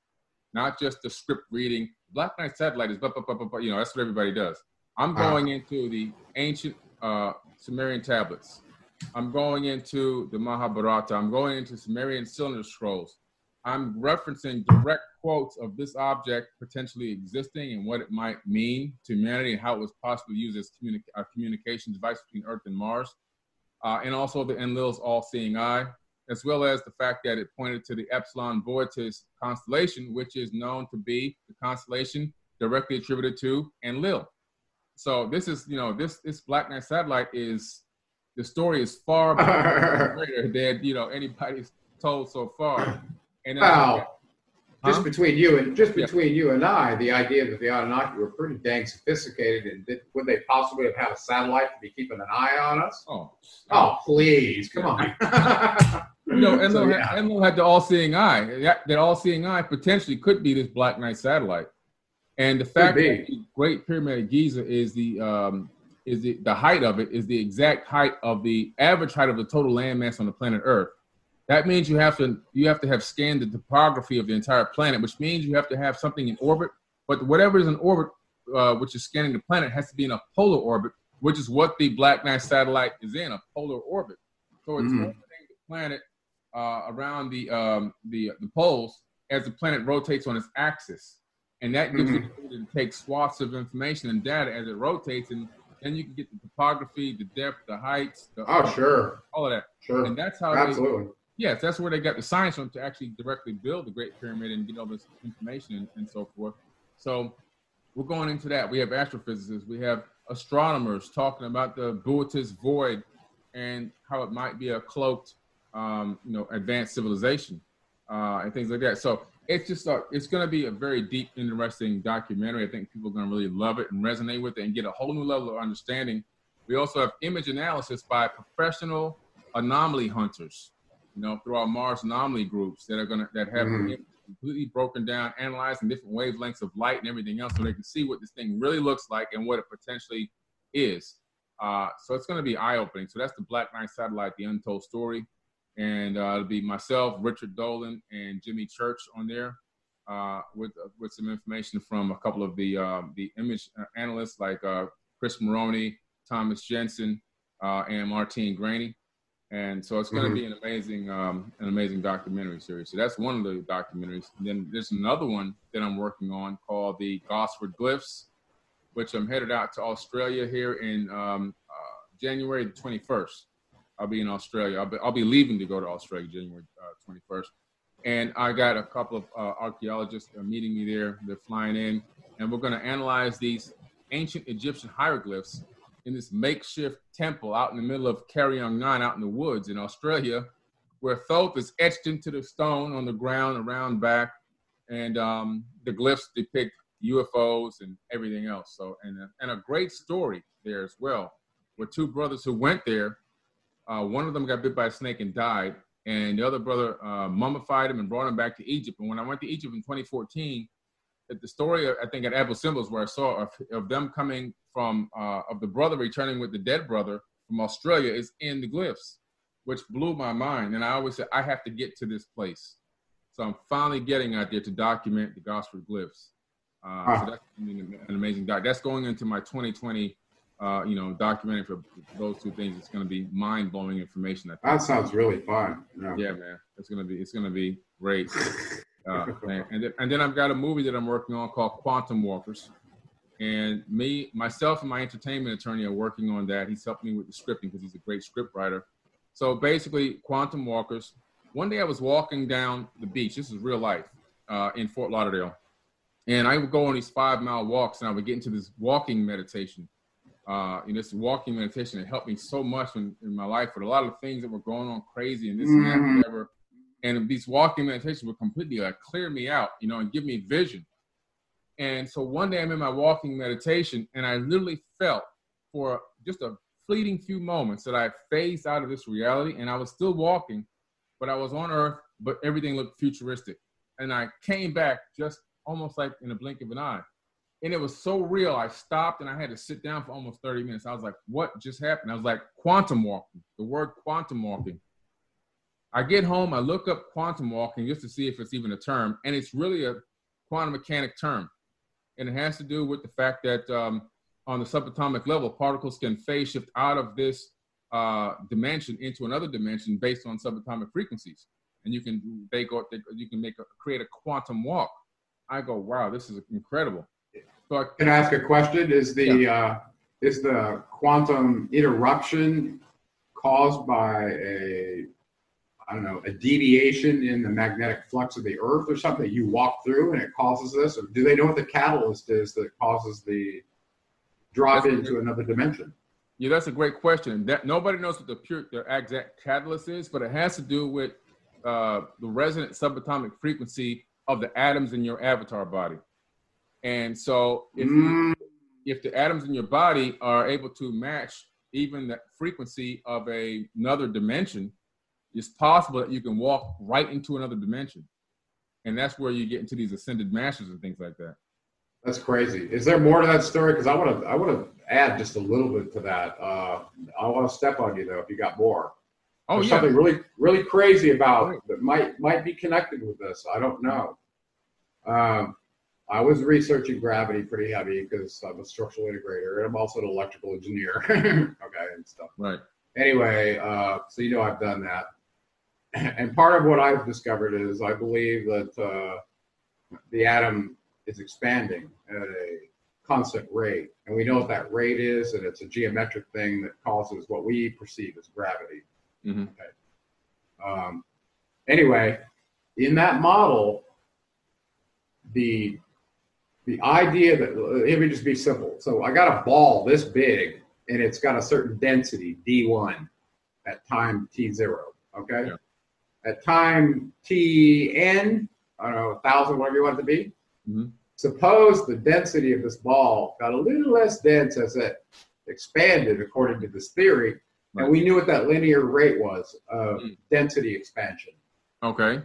Speaker 1: Not just the script reading. Black Knight satellite is, blah, blah, blah, blah, blah, you know, that's what everybody does. I'm uh-huh. going into the ancient uh, Sumerian tablets. I'm going into the Mahabharata. I'm going into Sumerian cylinder scrolls. I'm referencing direct quotes of this object potentially existing and what it might mean to humanity and how it was possibly used as communi- a communication device between Earth and Mars. Uh, and also the Enlil's all-seeing eye as well as the fact that it pointed to the Epsilon Boötes constellation, which is known to be the constellation directly attributed to Enlil. So this is, you know, this this Black Knight satellite is the story is far greater than you know anybody's told so far.
Speaker 2: And uh, wow. Huh? Just between you and just between yeah. you and I, the idea that the Anunnaki were pretty dang sophisticated, and did, would they possibly have had a satellite to be keeping an eye on us?
Speaker 1: Oh,
Speaker 2: oh, please, come on.
Speaker 1: you know, Enlil, so, yeah. had, Enlil had the all-seeing eye. That, that all-seeing eye potentially could be this Black Knight satellite, and the fact that the Great Pyramid of Giza is the um, is the, the height of it is the exact height of the average height of the total landmass on the planet Earth. That means you have to you have to have scanned the topography of the entire planet, which means you have to have something in orbit. But whatever is in orbit, uh, which is scanning the planet, has to be in a polar orbit, which is what the Black Knight satellite is in a polar orbit. So it's mm. orbiting the planet uh, around the um, the the poles as the planet rotates on its axis, and that gives mm-hmm. you the ability to take swaths of information and data as it rotates, and then you can get the topography, the depth, the heights. The,
Speaker 2: oh, sure.
Speaker 1: All of that.
Speaker 2: Sure.
Speaker 1: And that's how
Speaker 2: absolutely. They,
Speaker 1: yes, that's where they got the science from to actually directly build the Great Pyramid and get all this information and, and so forth. So we're going into that. We have astrophysicists, we have astronomers talking about the Boötes void and how it might be a cloaked, um, you know, advanced civilization uh, and things like that. So it's just a, it's going to be a very deep, interesting documentary. I think people are going to really love it and resonate with it and get a whole new level of understanding. We also have image analysis by professional anomaly hunters, you know, through our Mars anomaly groups that are going to that have mm-hmm. completely broken down, analyzing different wavelengths of light and everything else, so they can see what this thing really looks like and what it potentially is. Uh, so it's going to be eye-opening. So that's the Black Knight Satellite, the untold story and uh, it'll be myself, Richard Dolan, and Jimmy Church on there uh, with uh, with some information from a couple of the um, the image uh, analysts like uh, Chris Maroney, Thomas Jensen, uh, and Martine Graney. And so it's going to mm-hmm. be an amazing um, an amazing documentary series. So that's one of the documentaries. And then there's another one that I'm working on called the Gosford Glyphs, which I'm headed out to Australia here in um, January the 21st. I'll be in Australia. I'll be, I'll be leaving to go to Australia January uh, 21st. And I got a couple of uh, archaeologists meeting me there. They're flying in, and we're going to analyze these ancient Egyptian hieroglyphs in this makeshift temple out in the middle of Kariong Nine, out in the woods in Australia, where Thoth is etched into the stone on the ground around back, and um, the glyphs depict UFOs and everything else. So, and a, and a great story there as well, where two brothers who went there uh, one of them got bit by a snake and died, and the other brother uh, mummified him and brought him back to Egypt. And when I went to Egypt in 2014, the story I think at Abu Simbel's where I saw of, of them coming from uh, of the brother returning with the dead brother from Australia is in the glyphs, which blew my mind. And I always said I have to get to this place, so I'm finally getting out there to document the Gosford glyphs. Uh, So that's an amazing doc. That's going into my 2020 uh, you know, documenting for those two things, it's going to be mind blowing information.
Speaker 2: That sounds really fun.
Speaker 1: Yeah. yeah, man, it's gonna be it's gonna be great. Uh, and then, and then I've got a movie that I'm working on called Quantum Walkers, and me, myself, and my entertainment attorney are working on that. He's helping me with the scripting because he's a great script writer. So basically, Quantum Walkers. One day I was walking down the beach. This is real life uh, in Fort Lauderdale, and I would go on these five mile walks, and I would get into this walking meditation uh, you know, this walking meditation, it helped me so much in, in, my life with a lot of things that were going on crazy and this mm-hmm. and that, mm-hmm. whatever. And these walking meditations would completely like clear me out, you know, and give me vision. And so one day I'm in my walking meditation and I literally felt for just a fleeting few moments that I phased out of this reality and I was still walking, but I was on earth, but everything looked futuristic. And I came back just almost like in a blink of an eye and it was so real. I stopped and I had to sit down for almost 30 minutes. I was like, what just happened? I was like, quantum walking, the word quantum walking. I get home, I look up quantum walking just to see if it's even a term, and it's really a quantum mechanic term. And it has to do with the fact that um, on the subatomic level, particles can phase shift out of this uh, dimension into another dimension based on subatomic frequencies. And you can they go they, you can make a, create a quantum walk. I go, wow, this is incredible.
Speaker 2: But can I ask a question? Is the yeah. uh, is the quantum interruption caused by a I don't know a deviation in the magnetic flux of the Earth or something you walk through and it causes this, or do they know what the catalyst is that causes the drop that's into another dimension?
Speaker 1: Yeah, that's a great question. That nobody knows what the pure the exact catalyst is, but it has to do with uh, the resonant subatomic frequency of the atoms in your avatar body. And so if mm. if the atoms in your body are able to match even the frequency of a, another dimension, it's possible that you can walk right into another dimension. And that's where you get into these ascended masters and things like that.
Speaker 2: That's crazy. Is there more to that story? Because I want to, I want to add just a little bit to that. Uh, I want to step on you though if you got more. Oh There's yeah. Something really, really crazy about that might might be connected with this. I don't know. Um, I was researching gravity pretty heavy because I'm a structural integrator and I'm also an electrical engineer. okay, and stuff.
Speaker 1: Right.
Speaker 2: Anyway, uh, so you know I've done that. And part of what I've discovered is I believe that uh, the atom is expanding at a constant rate. And we know what that rate is, and it's a geometric thing that causes what we perceive as gravity. Mm-hmm. Okay. Um, anyway, in that model, the the idea that it would just be simple. So I got a ball this big, and it's got a certain density d1 at time t0. Okay. Yeah. At time tn, I don't know, a thousand, whatever you want it to be. Mm-hmm. Suppose the density of this ball got a little less dense as it expanded, according to this theory, right. and we knew what that linear rate was of mm. density expansion.
Speaker 1: Okay.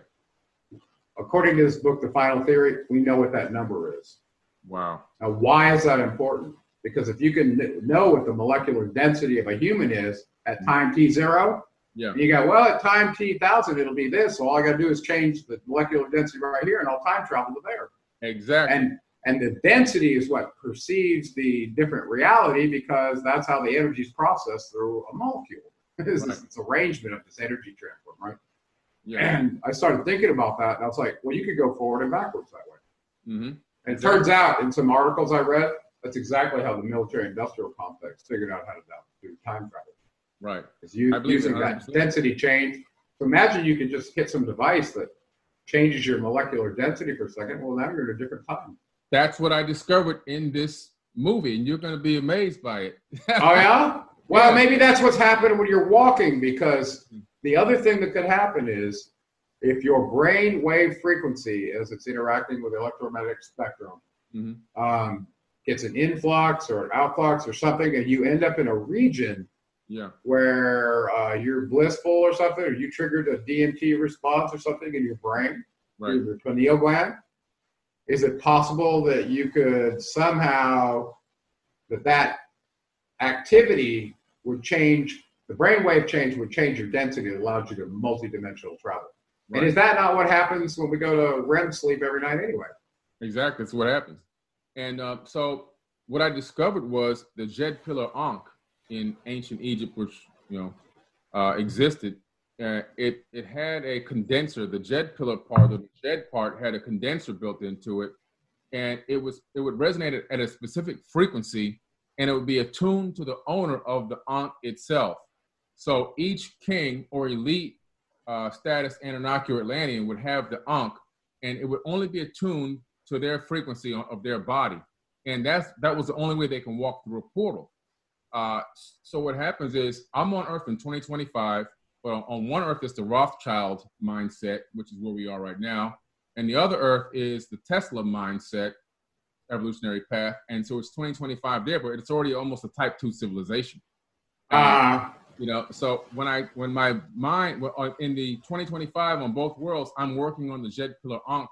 Speaker 2: According to this book, The Final Theory, we know what that number is.
Speaker 1: Wow.
Speaker 2: Now, why is that important? Because if you can know what the molecular density of a human is at mm. time t zero, yeah. you go, well, at time t thousand, it'll be this. So all I got to do is change the molecular density right here, and I'll time travel to there.
Speaker 1: Exactly.
Speaker 2: And and the density is what perceives the different reality because that's how the energy is processed through a molecule. it's, right. this arrangement of this energy transfer, right? Yeah. And I started thinking about that, and I was like, well, you could go forward and backwards that way. Mm-hmm. And it turns out, in some articles I read, that's exactly how the military-industrial complex figured out how to do time travel.
Speaker 1: Right.
Speaker 2: Is you, using that density change. So imagine you could just hit some device that changes your molecular density for a second. Well, now you're at a different time.
Speaker 1: That's what I discovered in this movie, and you're going to be amazed by it.
Speaker 2: oh yeah. Well, yeah. maybe that's what's happening when you're walking, because the other thing that could happen is if your brain wave frequency, as it's interacting with the electromagnetic spectrum, mm-hmm. um, gets an influx or an outflux or something, and you end up in a region
Speaker 1: yeah.
Speaker 2: where uh, you're blissful or something, or you triggered a DMT response or something in your brain, right. your pineal gland, is it possible that you could somehow that that activity would change the brainwave change would change your density it allows you to multidimensional travel right. and is that not what happens when we go to rem sleep every night anyway
Speaker 1: exactly that's what happens and uh, so what i discovered was the djed pillar ankh in ancient egypt which you know uh, existed uh, it it had a condenser. The djed pillar part, of the djed part, had a condenser built into it, and it was it would resonate at a specific frequency, and it would be attuned to the owner of the ankh itself. So each king or elite uh, status Anunnaki or Atlantean would have the ankh, and it would only be attuned to their frequency of their body, and that's that was the only way they can walk through a portal. Uh, so what happens is I'm on Earth in 2025 well, on one earth is the Rothschild mindset, which is where we are right now, and the other earth is the Tesla mindset, evolutionary path. And so it's 2025 there, but it's already almost a type two civilization.
Speaker 2: Ah.
Speaker 1: Uh, you know, so when I when my mind in the 2025 on both worlds, I'm working on the djed pillar Ankh.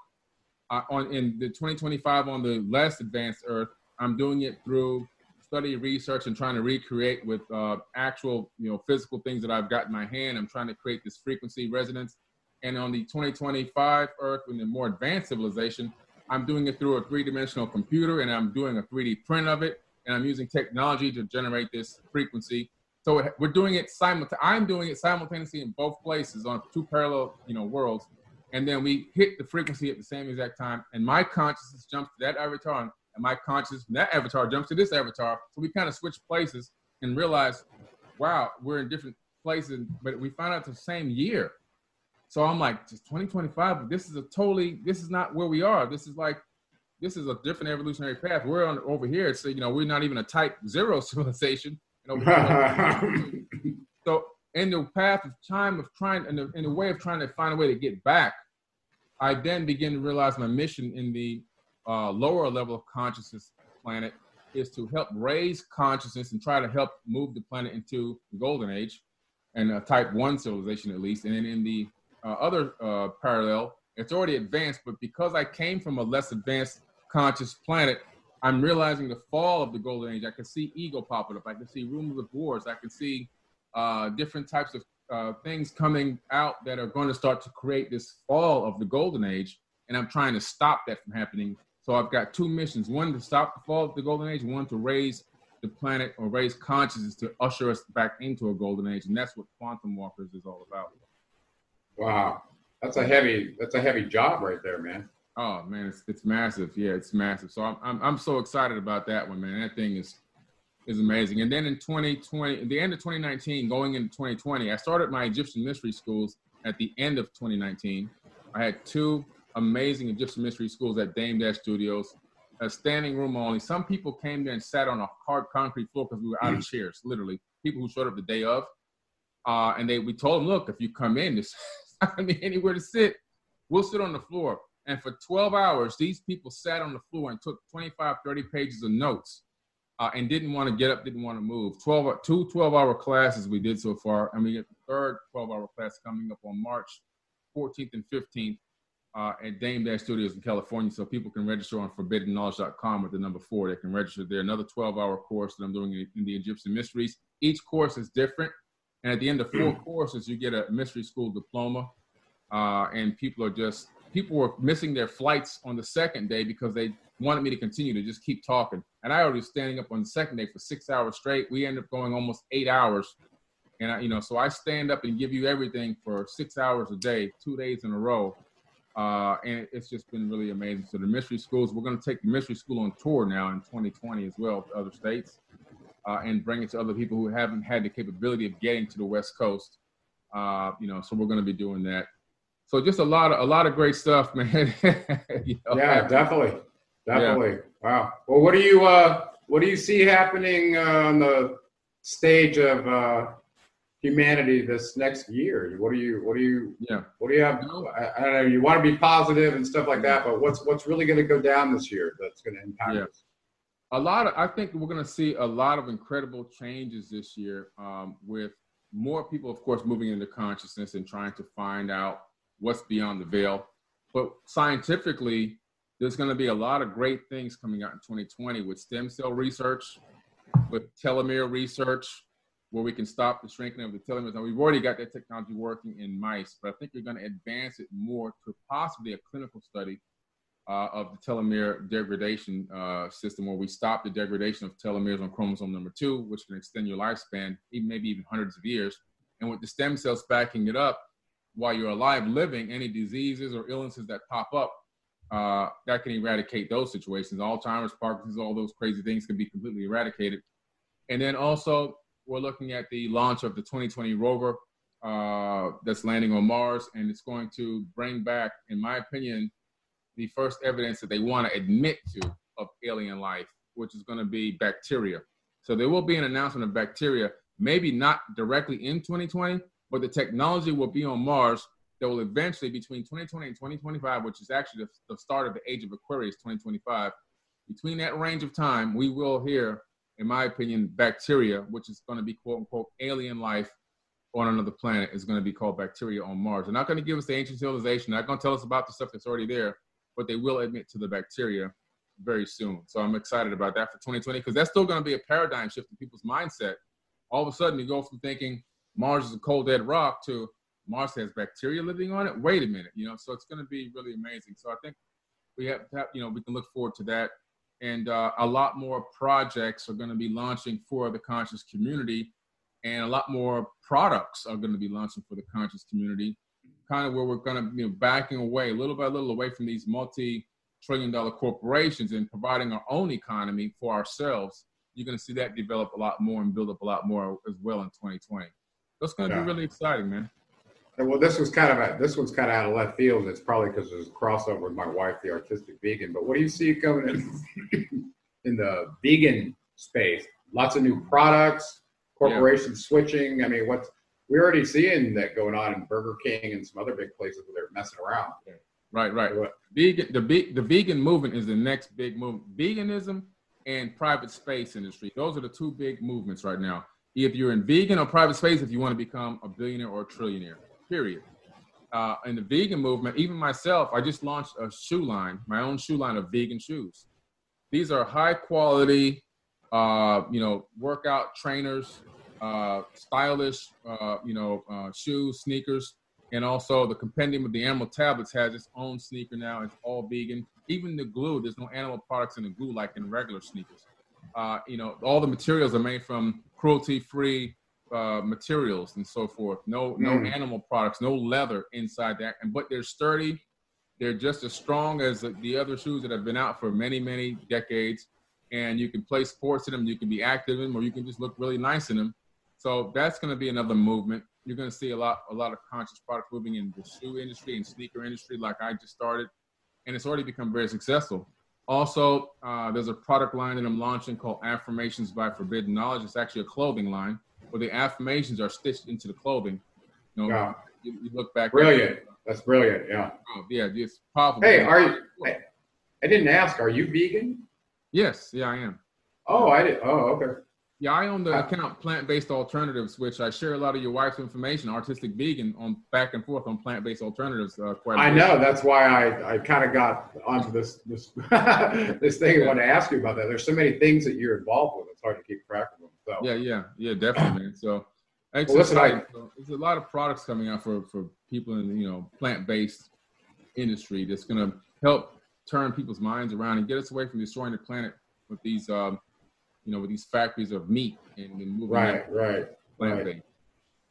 Speaker 1: Uh, on in the 2025 on the less advanced Earth, I'm doing it through study, research, and trying to recreate with uh, actual, you know, physical things that I've got in my hand. I'm trying to create this frequency resonance. And on the 2025 Earth, in the more advanced civilization, I'm doing it through a three-dimensional computer, and I'm doing a 3D print of it, and I'm using technology to generate this frequency. So we're doing it simultaneously. I'm doing it simultaneously in both places on two parallel, you know, worlds. And then we hit the frequency at the same exact time, and my consciousness jumps to that avatar and my conscious that avatar jumps to this avatar. So we kind of switch places and realize, wow, we're in different places, but we found out the same year. So I'm like, just 2025, but this is a totally, this is not where we are. This is like, this is a different evolutionary path. We're on over here. So, you know, we're not even a type zero civilization. Know, so in the path of time of trying, in the, in the way of trying to find a way to get back, I then begin to realize my mission in the uh, lower level of consciousness planet is to help raise consciousness and try to help move the planet into the golden age and a type one civilization at least. And then in the uh, other uh, parallel, it's already advanced, but because I came from a less advanced conscious planet, I'm realizing the fall of the golden age. I can see ego popping up. I can see rumors of wars. I can see uh, different types of uh, things coming out that are going to start to create this fall of the golden age. And I'm trying to stop that from happening so I've got two missions: one to stop the fall of the golden age, one to raise the planet or raise consciousness to usher us back into a golden age, and that's what Quantum Walkers is all about.
Speaker 2: Wow, that's a heavy that's a heavy job right there, man.
Speaker 1: Oh man, it's it's massive. Yeah, it's massive. So I'm I'm, I'm so excited about that one, man. That thing is is amazing. And then in 2020, the end of 2019, going into 2020, I started my Egyptian mystery schools at the end of 2019. I had two amazing Egyptian mystery schools at Dame Dash Studios. a standing room only. Some people came there and sat on a hard concrete floor because we were out of chairs, literally. People who showed up the day of. Uh, and they we told them, look, if you come in, there's not gonna be anywhere to sit. We'll sit on the floor. And for 12 hours, these people sat on the floor and took 25, 30 pages of notes uh, and didn't want to get up, didn't want to move. 12, two 12 hour classes we did so far. And we get the third 12 hour class coming up on March 14th and 15th uh, at Dame Dash Studios in California. So people can register on forbiddenknowledge.com with the number four. They can register there. Another 12 hour course that I'm doing in, in the Egyptian mysteries. Each course is different. And at the end of four courses, you get a mystery school diploma. Uh, and people are just, people were missing their flights on the second day because they wanted me to continue to just keep talking. And I already was standing up on the second day for six hours straight. We ended up going almost eight hours. And I, you know, so I stand up and give you everything for six hours a day, two days in a row. Uh, and it's just been really amazing. So the mystery schools, we're going to take the mystery school on tour now in 2020 as well to other states, uh, and bring it to other people who haven't had the capability of getting to the West Coast. Uh, you know, so we're going to be doing that. So just a lot of a lot of great stuff, man.
Speaker 2: you know? Yeah, definitely, definitely. Yeah. Wow. Well, what do you uh, what do you see happening uh, on the stage of uh, humanity this next year? What do you what do you yeah what do you have? I, I don't know. You want to be positive and stuff like that, but what's what's really going to go down this year that's going to impact yeah. us?
Speaker 1: A lot of I think we're going to see a lot of incredible changes this year um, with more people, of course, moving into consciousness and trying to find out what's beyond the veil. But scientifically, there's going to be a lot of great things coming out in 2020 with stem cell research, with telomere research, where we can stop the shrinking of the telomeres. Now, we've already got that technology working in mice, but I think you're going to advance it more to possibly a clinical study uh, of the telomere degradation uh, system, where we stop the degradation of telomeres on chromosome number two, which can extend your lifespan, even maybe even hundreds of years. And with the stem cells backing it up, while you're alive, living, any diseases or illnesses that pop up, uh, that can eradicate those situations. Alzheimer's, Parkinson's, all those crazy things can be completely eradicated. And then also we're looking at the launch of the 2020 rover uh, that's landing on Mars, and it's going to bring back, in my opinion, the first evidence that they want to admit to of alien life, which is going to be bacteria. So there will be an announcement of bacteria, maybe not directly in 2020, but the technology will be on Mars that will eventually, between 2020 and 2025, which is actually the, the start of the age of Aquarius, 2025, between that range of time, we will hear in my opinion, bacteria, which is going to be quote unquote alien life on another planet, is going to be called bacteria on Mars. They're not going to give us the ancient civilization. They're not going to tell us about the stuff that's already there, but they will admit to the bacteria very soon. So I'm excited about that for 2020 because that's still going to be a paradigm shift in people's mindset. All of a sudden, you go from thinking Mars is a cold dead rock to Mars has bacteria living on it. Wait a minute, you know. So it's going to be really amazing. So I think we have, have you know, we can look forward to that and uh, a lot more projects are going to be launching for the conscious community and a lot more products are going to be launching for the conscious community kind of where we're going to be you know, backing away little by little away from these multi-trillion dollar corporations and providing our own economy for ourselves you're going to see that develop a lot more and build up a lot more as well in 2020 that's going to yeah. be really exciting man
Speaker 2: well, this was kind of a, this one's kind of out of left field. It's probably because there's a crossover with my wife, the artistic vegan. But what do you see coming in in the vegan space? Lots of new products, corporations yeah. switching. I mean, what's we're already seeing that going on in Burger King and some other big places where they're messing around.
Speaker 1: Right, right. So vegan, the the vegan movement is the next big movement. Veganism and private space industry. Those are the two big movements right now. If you're in vegan or private space, if you want to become a billionaire or a trillionaire period. Uh, in the vegan movement, even myself, I just launched a shoe line, my own shoe line of vegan shoes. These are high quality, uh, you know, workout trainers, uh, stylish, uh, you know, uh, shoes, sneakers, and also the compendium of the Emerald Tablets has its own sneaker now. It's all vegan. Even the glue, there's no animal products in the glue like in regular sneakers. Uh, you know, all the materials are made from cruelty-free uh, materials and so forth. No, no mm. animal products, no leather inside that. And but they're sturdy. They're just as strong as the other shoes that have been out for many, many decades. And you can play sports in them. You can be active in them, or you can just look really nice in them. So that's going to be another movement. You're going to see a lot, a lot of conscious products moving in the shoe industry and sneaker industry, like I just started, and it's already become very successful. Also, uh, there's a product line that I'm launching called Affirmations by Forbidden Knowledge. It's actually a clothing line where the affirmations are stitched into the clothing. You know,
Speaker 2: Yeah.
Speaker 1: you, you look back.
Speaker 2: Brilliant. That's brilliant. Yeah.
Speaker 1: Oh, yeah, it's powerful.
Speaker 2: Hey, are you? I, I didn't ask. Are you vegan?
Speaker 1: Yes, yeah, I am.
Speaker 2: Oh, I did. Oh, okay.
Speaker 1: Yeah, I own the
Speaker 2: Uh,
Speaker 1: account Plant Based Alternatives, which I share a lot of your wife's information, artistic vegan, on back and forth on plant based alternatives. Uh, quite a
Speaker 2: I know. That's why I, I kind of got onto this this this thing. I want to ask you about that. There's so many things that you're involved with. It's hard to keep track of them. So
Speaker 1: Yeah, yeah, yeah, definitely, man. So,
Speaker 2: Well, listen,
Speaker 1: exciting. So, there's a lot of products coming out for for people in you know plant based industry that's going to help turn people's minds around and get us away from destroying the planet with these um, you know with these factories of meat and, and moving
Speaker 2: right, right.
Speaker 1: based.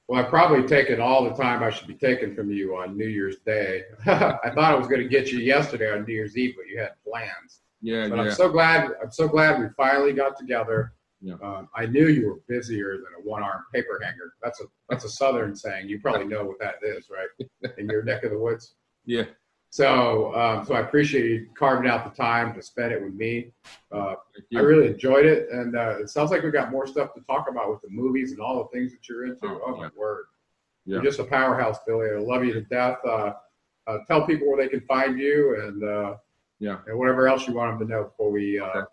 Speaker 2: Well, I've probably taken all the time I should be taking from you on New Year's Day. I thought I was going to get you yesterday on New Year's Eve, but you had plans.
Speaker 1: Yeah,
Speaker 2: But
Speaker 1: yeah,
Speaker 2: I'm so glad. I'm so glad we finally got together.
Speaker 1: Yeah.
Speaker 2: Um, I knew you were busier than a one-armed paper hanger. That's a that's a Southern saying. You probably know what that is, right? In your neck of the woods.
Speaker 1: yeah.
Speaker 2: So, um, so I appreciate you carving out the time to spend it with me. Uh, I really enjoyed it, and uh, it sounds like we got more stuff to talk about with the movies and all the things that you're into.
Speaker 1: Oh,
Speaker 2: Oh, my
Speaker 1: yeah.
Speaker 2: word!
Speaker 1: Yeah.
Speaker 2: You're just a powerhouse, Billy. I love you to death. Uh, uh, tell people where they can find you, and uh,
Speaker 1: Yeah.
Speaker 2: and whatever else you want them to know before we. Uh,
Speaker 1: Okay.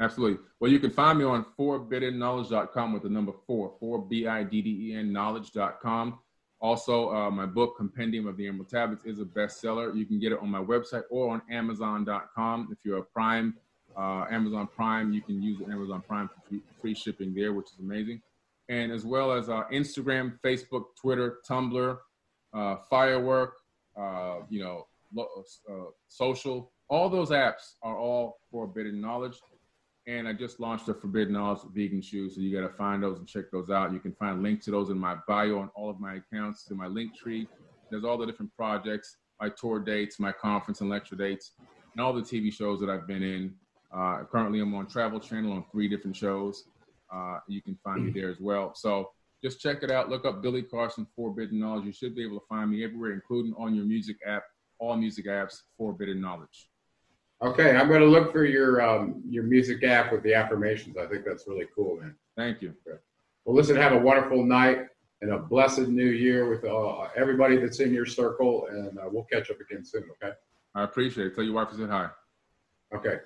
Speaker 1: Absolutely. Well, you can find me on forbiddenknowledge.com with the number four, four B I D D E N knowledge.com. Also, uh, my book, Compendium of the Emerald Tablets, is a bestseller. You can get it on my website or on Amazon.com. If you're a Prime, uh, Amazon Prime, you can use Amazon Prime for free, shipping there, which is amazing. And as well as uh, Instagram, Facebook, Twitter, Tumblr, uh, Firework, uh, you know, uh, social. All those apps are all Forbidden Knowledge. And I just launched a Forbidden Knowledge vegan shoes, so you got to find those and check those out. You can find links to those in my bio on all of my accounts, in my link tree. There's all the different projects, my tour dates, my conference and lecture dates, and all the TV shows that I've been in. Uh, currently, I'm on Travel Channel on three different shows. Uh, you can find me there as well. So just check it out. Look up Billy Carson Forbidden Knowledge. You should be able to find me everywhere, including on your music app, all music apps, Forbidden Knowledge.
Speaker 2: Okay, I'm going to look for your um, your music app with the affirmations. I think that's really cool, man.
Speaker 1: Thank you.
Speaker 2: Well, listen, have a wonderful night and a blessed new year with uh, everybody that's in your circle, and uh, we'll catch up again soon. Okay.
Speaker 1: I appreciate it. Tell your wife I said hi.
Speaker 2: Okay.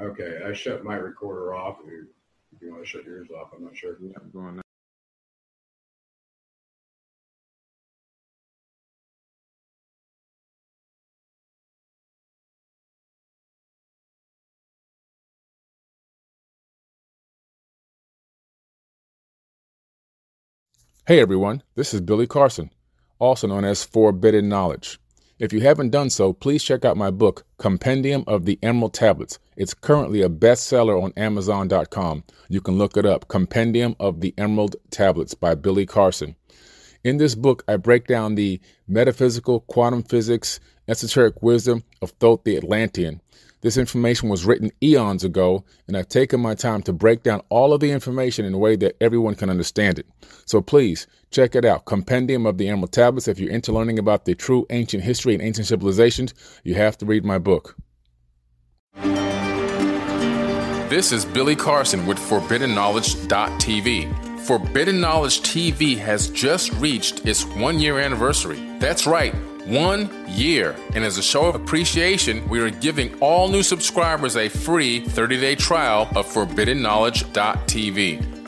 Speaker 2: Okay, I shut my recorder off. If you, if you want to shut yours off, I'm not sure.
Speaker 1: Yeah, I'm going now. Hey everyone, this is Billy Carson, also known as Forbidden Knowledge. If you haven't done so, please check out my book, Compendium of the Emerald Tablets. It's currently a bestseller on Amazon.com. You can look it up, Compendium of the Emerald Tablets by Billy Carson. In this book, I break down the metaphysical, quantum physics, esoteric wisdom of Thoth the Atlantean. This information was written eons ago, and I've taken my time to break down all of the information in a way that everyone can understand it. So please check it out Compendium of the Emerald Tablets. If you're into learning about the true ancient history and ancient civilizations, you have to read my book. This is Billy Carson with ForbiddenKnowledge.tv. Forbidden Knowledge TV has just reached its one year anniversary. That's right, one year. And as a show of appreciation, we are giving all new subscribers a free 30 day trial of ForbiddenKnowledge.tv.